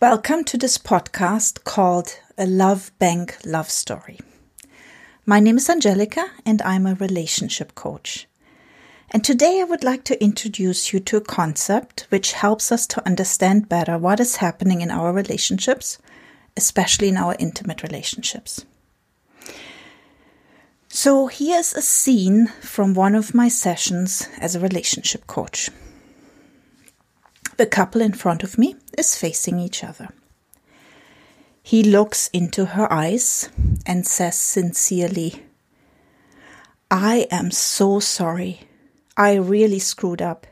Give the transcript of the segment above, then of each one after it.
Welcome to this podcast called A Love Bank Love Story. My name is Angelica and I'm a relationship coach. And today I would like to introduce you to a concept which helps us to understand better what is happening in our relationships, especially in our intimate relationships. So here's a scene from one of my sessions as a relationship coach. The couple in front of me is facing each other. He looks into her eyes and says sincerely, I am so sorry. I really screwed up.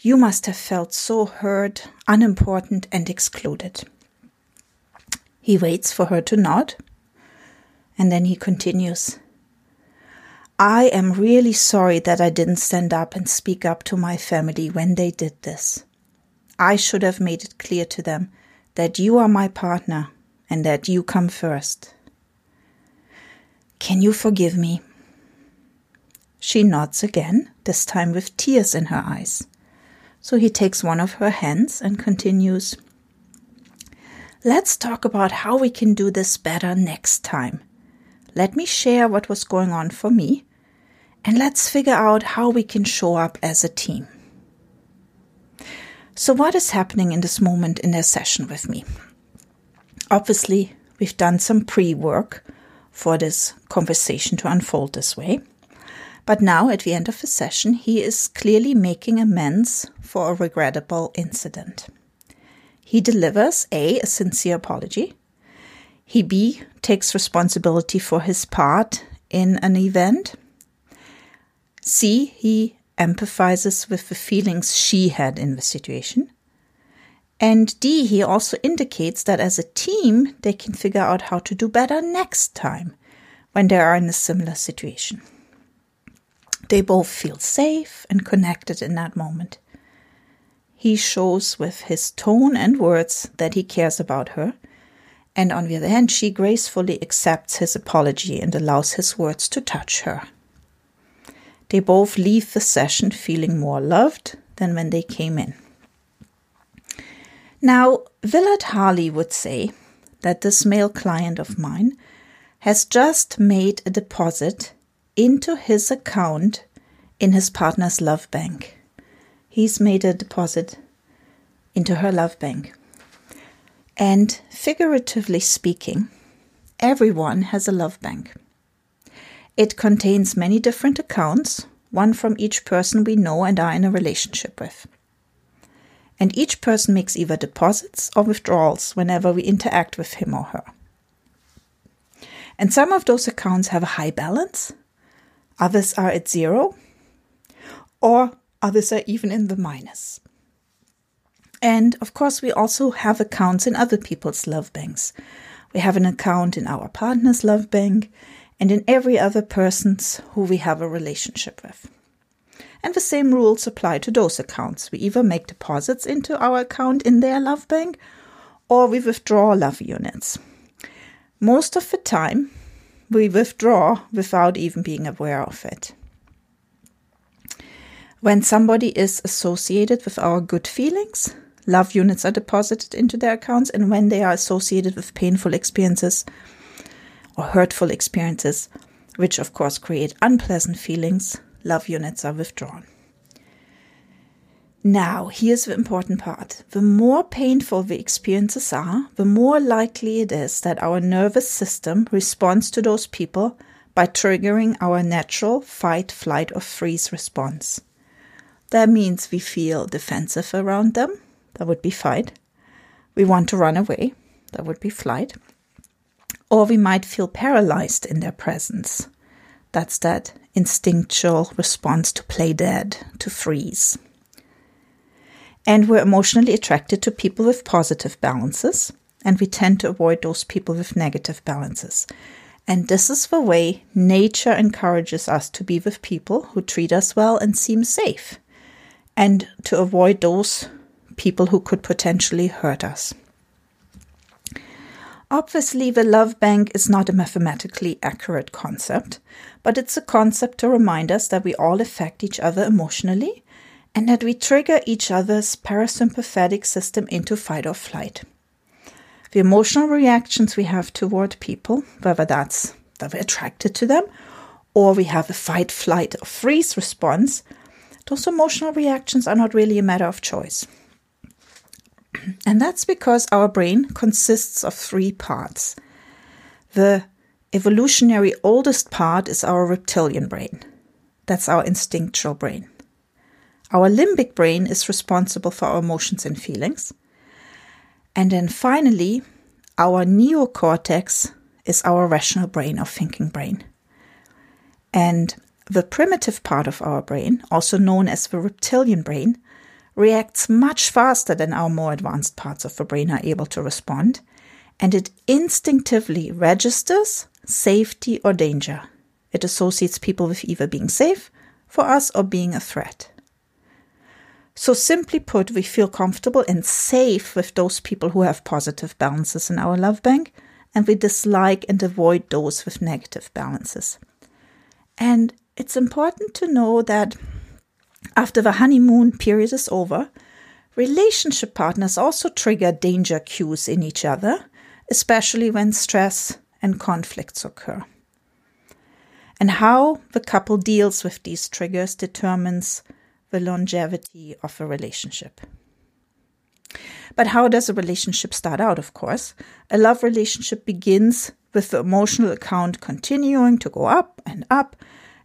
You must have felt so hurt, unimportant, and excluded. He waits for her to nod, and then he continues. I am really sorry that I didn't stand up and speak up to my family when they did this. I should have made it clear to them that you are my partner and that you come first. Can you forgive me? She nods again, this time with tears in her eyes. So he takes one of her hands and continues. Let's talk about how we can do this better next time. Let me share what was going on for me, and let's figure out how we can show up as a team. So, what is happening in this moment in their session with me? Obviously, we've done some pre work for this conversation to unfold this way. But now, at the end of the session, he is clearly making amends for a regrettable incident. He delivers A, a sincere apology. He B, takes responsibility for his part in an event. C, he empathizes with the feelings she had in the situation. And D, he also indicates that as a team, they can figure out how to do better next time when they are in a similar situation. They both feel safe and connected in that moment. He shows with his tone and words that he cares about her, and on the other hand, she gracefully accepts his apology and allows his words to touch her. They both leave the session feeling more loved than when they came in. Now, Willard Harley would say that this male client of mine has just made a deposit into his account in his partner's love bank. He's made a deposit into her love bank. And figuratively speaking, everyone has a love bank. It contains many different accounts, one from each person we know and are in a relationship with. And each person makes either deposits or withdrawals whenever we interact with him or her. And some of those accounts have a high balance, others are at zero, or others are even in the minus. And of course, we also have accounts in other people's love banks. We have an account in our partner's love bank, and in every other person's who we have a relationship with. And the same rules apply to those accounts. We either make deposits into our account in their love bank or we withdraw love units. Most of the time, we withdraw without even being aware of it. When somebody is associated with our good feelings, love units are deposited into their accounts, and when they are associated with painful experiences, or hurtful experiences, which of course create unpleasant feelings, love units are withdrawn. Now, here's the important part. The more painful the experiences are, the more likely it is that our nervous system responds to those people by triggering our natural fight, flight, or freeze response. That means we feel defensive around them. That would be fight. We want to run away. That would be flight or we might feel paralyzed in their presence. That's that instinctual response to play dead, to freeze. And we're emotionally attracted to people with positive balances, and we tend to avoid those people with negative balances. And this is the way nature encourages us to be with people who treat us well and seem safe, and to avoid those people who could potentially hurt us. Obviously, the love bank is not a mathematically accurate concept, but it's a concept to remind us that we all affect each other emotionally and that we trigger each other's parasympathetic system into fight or flight. the emotional reactions we have toward people, whether that's that we're attracted to them or we have a fight, flight, or freeze response, those emotional reactions are not really a matter of choice. And that's because our brain consists of three parts. The evolutionary oldest part is our reptilian brain. That's our instinctual brain. Our limbic brain is responsible for our emotions and feelings. And then finally, our neocortex is our rational brain or thinking brain. And the primitive part of our brain, also known as the reptilian brain, reacts much faster than our more advanced parts of the brain are able to respond, and it instinctively registers safety or danger. It associates people with either being safe for us or being a threat. So, simply put, we feel comfortable and safe with those people who have positive balances in our love bank, and we dislike and avoid those with negative balances. And it's important to know that after the honeymoon period is over, relationship partners also trigger danger cues in each other, especially when stress and conflicts occur. And how the couple deals with these triggers determines the longevity of a relationship. But how does a relationship start out? Of course, a love relationship begins with the emotional account continuing to go up and up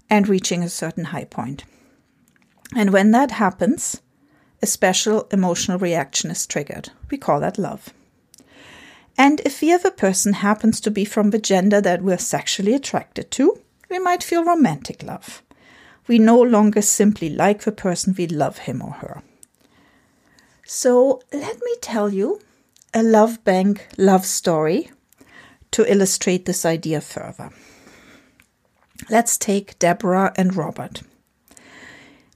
and reaching a certain high point. And when that happens, a special emotional reaction is triggered. We call that love. And if the other person happens to be from the gender that we're sexually attracted to, we might feel romantic love. We no longer simply like the person, we love him or her. So let me tell you a love bank love story to illustrate this idea further. Let's take Deborah and Robert.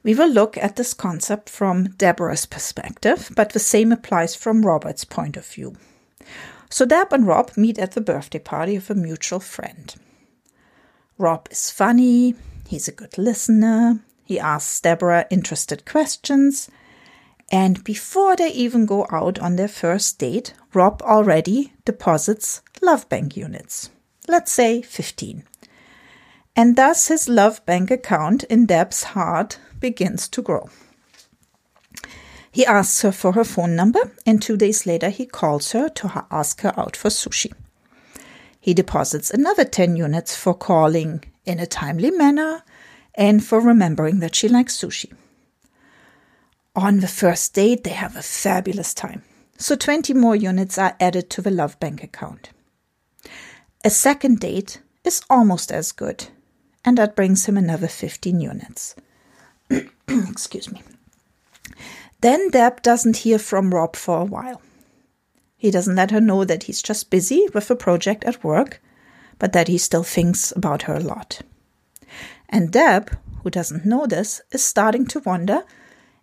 We will look at this concept from Deborah's perspective, but the same applies from Robert's point of view. So Deb and Rob meet at the birthday party of a mutual friend. Rob is funny, he's a good listener, he asks Deborah interested questions, and before they even go out on their first date, Rob already deposits love bank units. Let's say 15 and thus his love bank account in Deb's heart begins to grow. He asks her for her phone number, and two days later he calls her to ask her out for sushi. He deposits another 10 units for calling in a timely manner and for remembering that she likes sushi. On the first date, they have a fabulous time. So 20 more units are added to the Love Bank account. A second date is almost as good and that brings him another 15 units. Excuse me. Then Deb doesn't hear from Rob for a while. He doesn't let her know that he's just busy with a project at work, but that he still thinks about her a lot. And Deb, who doesn't know this, is starting to wonder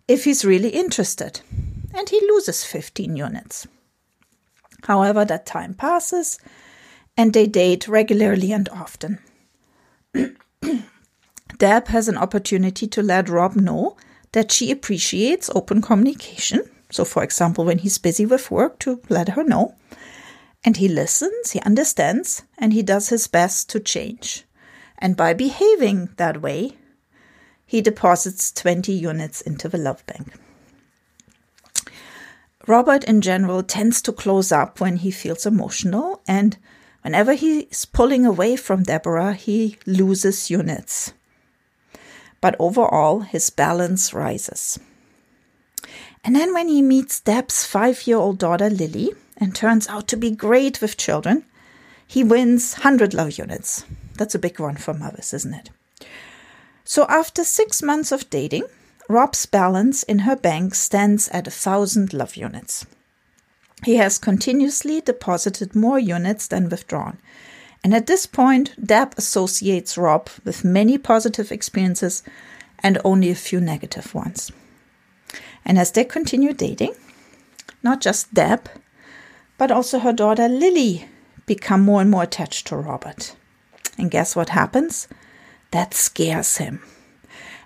if he's really interested, and he loses 15 units. However, that time passes, and they date regularly and often. Deb has an opportunity to let Rob know that she appreciates open communication. So, for example, when he's busy with work, to let her know. And he listens, he understands, and he does his best to change. And by behaving that way, he deposits 20 units into the love bank. Robert, in general, tends to close up when he feels emotional, and whenever he's pulling away from Deborah, he loses units but overall his balance rises. And then when he meets Deb's five year old daughter Lily and turns out to be great with children, he wins 100 love units. That's a big one for mothers, isn't it? So after six months of dating, Rob's balance in her bank stands at a thousand love units. He has continuously deposited more units than withdrawn, and at this point, Deb associates Rob with many positive experiences and only a few negative ones. And as they continue dating, not just Deb, but also her daughter Lily become more and more attached to Robert. And guess what happens? That scares him.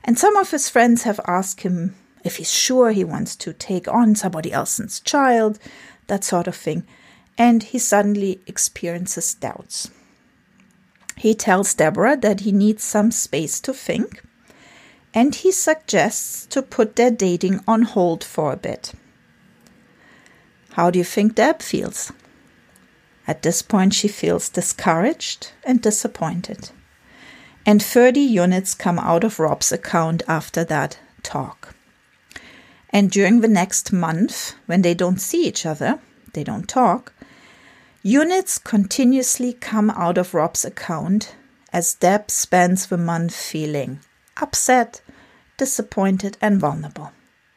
And some of his friends have asked him if he's sure he wants to take on somebody else's child, that sort of thing. and he suddenly experiences doubts. He tells Deborah that he needs some space to think, and he suggests to put their dating on hold for a bit. How do you think Deb feels? At this point, she feels discouraged and disappointed. And 30 units come out of Rob's account after that talk. And during the next month, when they don't see each other, they don't talk, units continuously come out of Rob's account as Deb spends the month feeling upset, disappointed, and vulnerable.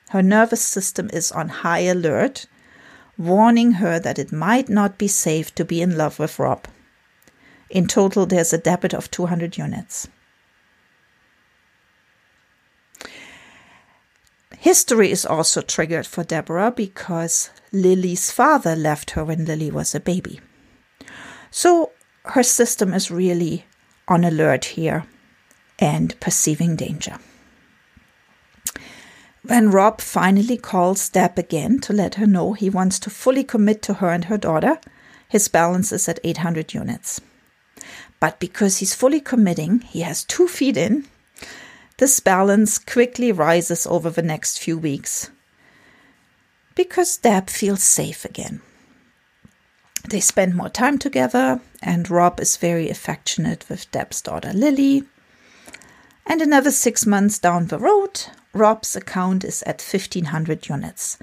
Her nervous system is on high alert warning her that it might not be safe to be in love with Rob. In total, there's a debit of 200 units. History is also triggered for Deborah because Lily's father left her when Lily was a baby. So her system is really on alert here and perceiving danger. When Rob finally calls Deb again to let her know he wants to fully commit to her and her daughter, his balance is at 800 units. But because he's fully committing, he has two feet in, this balance quickly rises over the next few weeks because Deb feels safe again. They spend more time together, and Rob is very affectionate with Deb's daughter Lily. And another six months down the road, Rob's account is at 1500 units.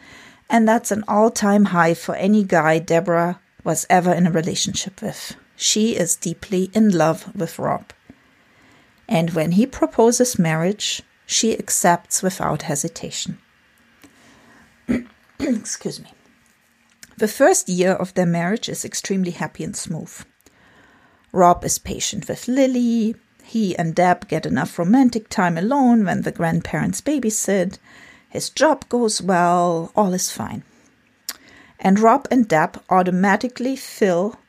And that's an all time high for any guy Deborah was ever in a relationship with. She is deeply in love with Rob. And when he proposes marriage, she accepts without hesitation. Excuse me. The first year of their marriage is extremely happy and smooth. Rob is patient with Lily, he and Deb get enough romantic time alone when the grandparents babysit. His job goes well, all is fine. And Rob and Deb automatically fill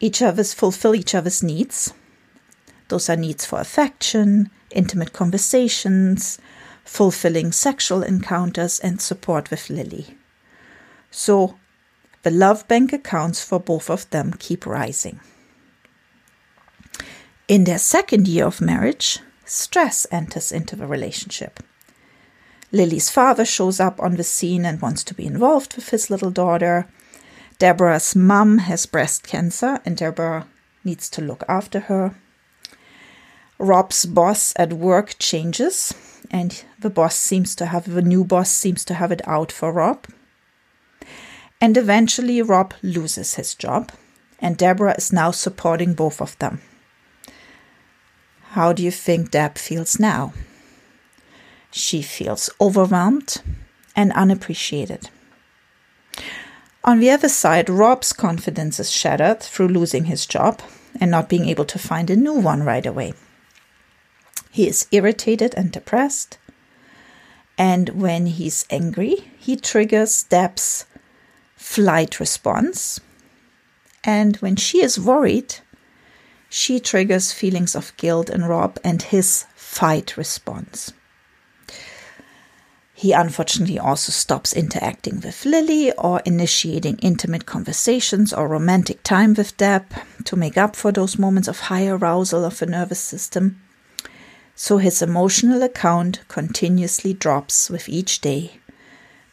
each other's fulfill each other's needs. Those are needs for affection, intimate conversations, fulfilling sexual encounters, and support with Lily. So the love bank accounts for both of them keep rising. In their second year of marriage, stress enters into the relationship. Lily's father shows up on the scene and wants to be involved with his little daughter. Deborah's mum has breast cancer and Deborah needs to look after her. Rob's boss at work changes and the boss seems to have the new boss seems to have it out for Rob. And eventually Rob loses his job and Deborah is now supporting both of them. How do you think Deb feels now? She feels overwhelmed and unappreciated. On the other side, Rob's confidence is shattered through losing his job and not being able to find a new one right away. He is irritated and depressed. And when he's angry, he triggers Deb's flight response. And when she is worried, she triggers feelings of guilt in Rob and his fight response. He unfortunately also stops interacting with Lily or initiating intimate conversations or romantic time with Deb to make up for those moments of high arousal of the nervous system. So his emotional account continuously drops with each day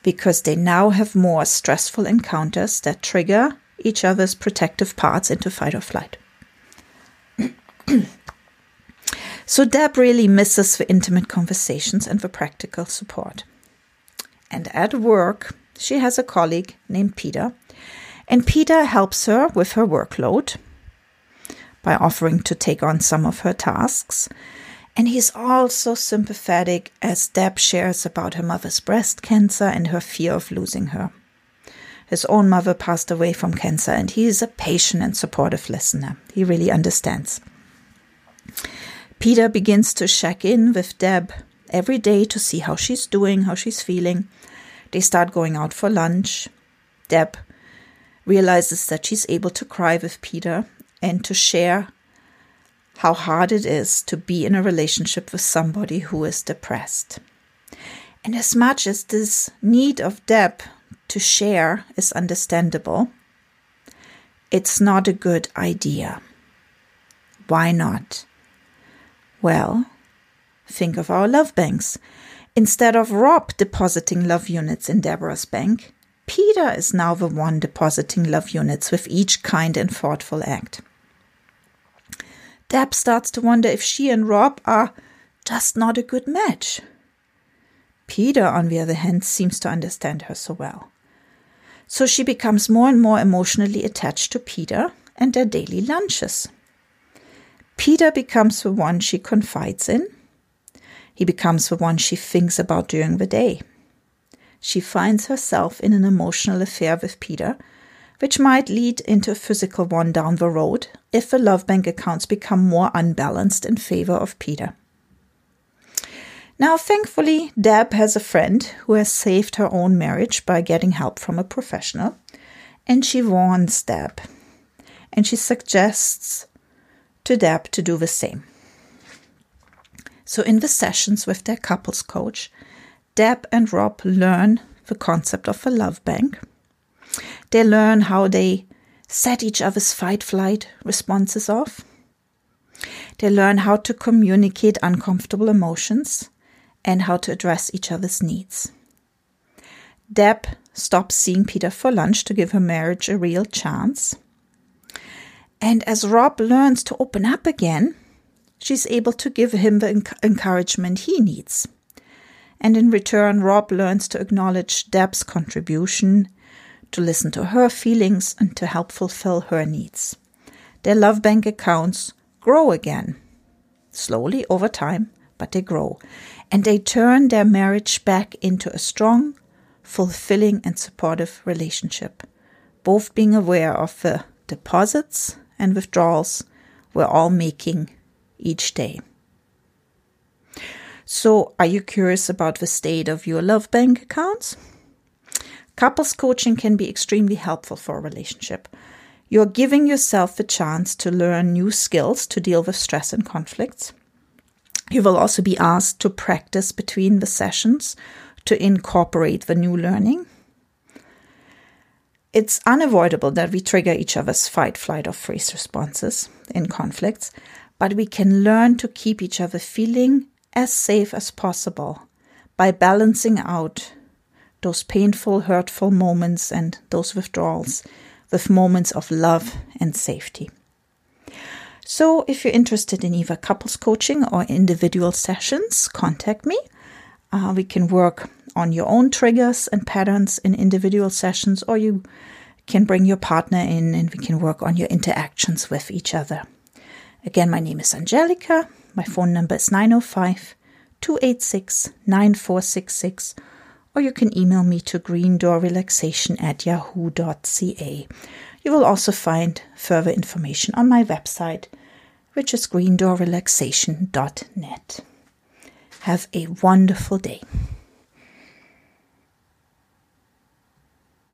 because they now have more stressful encounters that trigger each other's protective parts into fight or flight. so Deb really misses the intimate conversations and the practical support. And at work, she has a colleague named Peter, and Peter helps her with her workload by offering to take on some of her tasks. And he's also sympathetic as Deb shares about her mother's breast cancer and her fear of losing her. His own mother passed away from cancer, and he is a patient and supportive listener. He really understands. Peter begins to check in with Deb every day to see how she's doing, how she's feeling. They start going out for lunch. Deb realizes that she's able to cry with Peter and to share how hard it is to be in a relationship with somebody who is depressed. And as much as this need of Deb to share is understandable, it's not a good idea. Why not? Well, think of our love banks. Instead of Rob depositing love units in Deborah's bank, Peter is now the one depositing love units with each kind and thoughtful act. Deb starts to wonder if she and Rob are just not a good match. Peter, on the other hand, seems to understand her so well. So she becomes more and more emotionally attached to Peter and their daily lunches. Peter becomes the one she confides in. He becomes the one she thinks about during the day. She finds herself in an emotional affair with Peter, which might lead into a physical one down the road if the love bank accounts become more unbalanced in favor of Peter. Now, thankfully, Deb has a friend who has saved her own marriage by getting help from a professional, and she warns Deb. And she suggests to Deb to do the same. So, in the sessions with their couples coach, Deb and Rob learn the concept of a love bank. They learn how they set each other's fight flight responses off. They learn how to communicate uncomfortable emotions and how to address each other's needs. Deb stops seeing Peter for lunch to give her marriage a real chance. And as Rob learns to open up again, she's able to give him the enc- encouragement he needs. And in return, Rob learns to acknowledge Deb's contribution, to listen to her feelings, and to help fulfill her needs. Their love bank accounts grow again, slowly over time, but they grow and they turn their marriage back into a strong, fulfilling, and supportive relationship, both being aware of the deposits and withdrawals we're all making each day. So, are you curious about the state of your love bank accounts? Couples coaching can be extremely helpful for a relationship. You're giving yourself the chance to learn new skills to deal with stress and conflicts. You will also be asked to practice between the sessions to incorporate the new learning. It's unavoidable that we trigger each other's fight, flight, or freeze responses in conflicts, but we can learn to keep each other feeling as safe as possible by balancing out those painful, hurtful moments and those withdrawals with moments of love and safety. So, if you're interested in either couples coaching or individual sessions, contact me. Uh, we can work on your own triggers and patterns in individual sessions, or you can bring your partner in and we can work on your interactions with each other. Again, my name is Angelica. My phone number is 905 286 9466, or you can email me to greendoorrelaxation at yahoo.ca. You will also find further information on my website which is greendoorrelaxation.net. Have a wonderful day.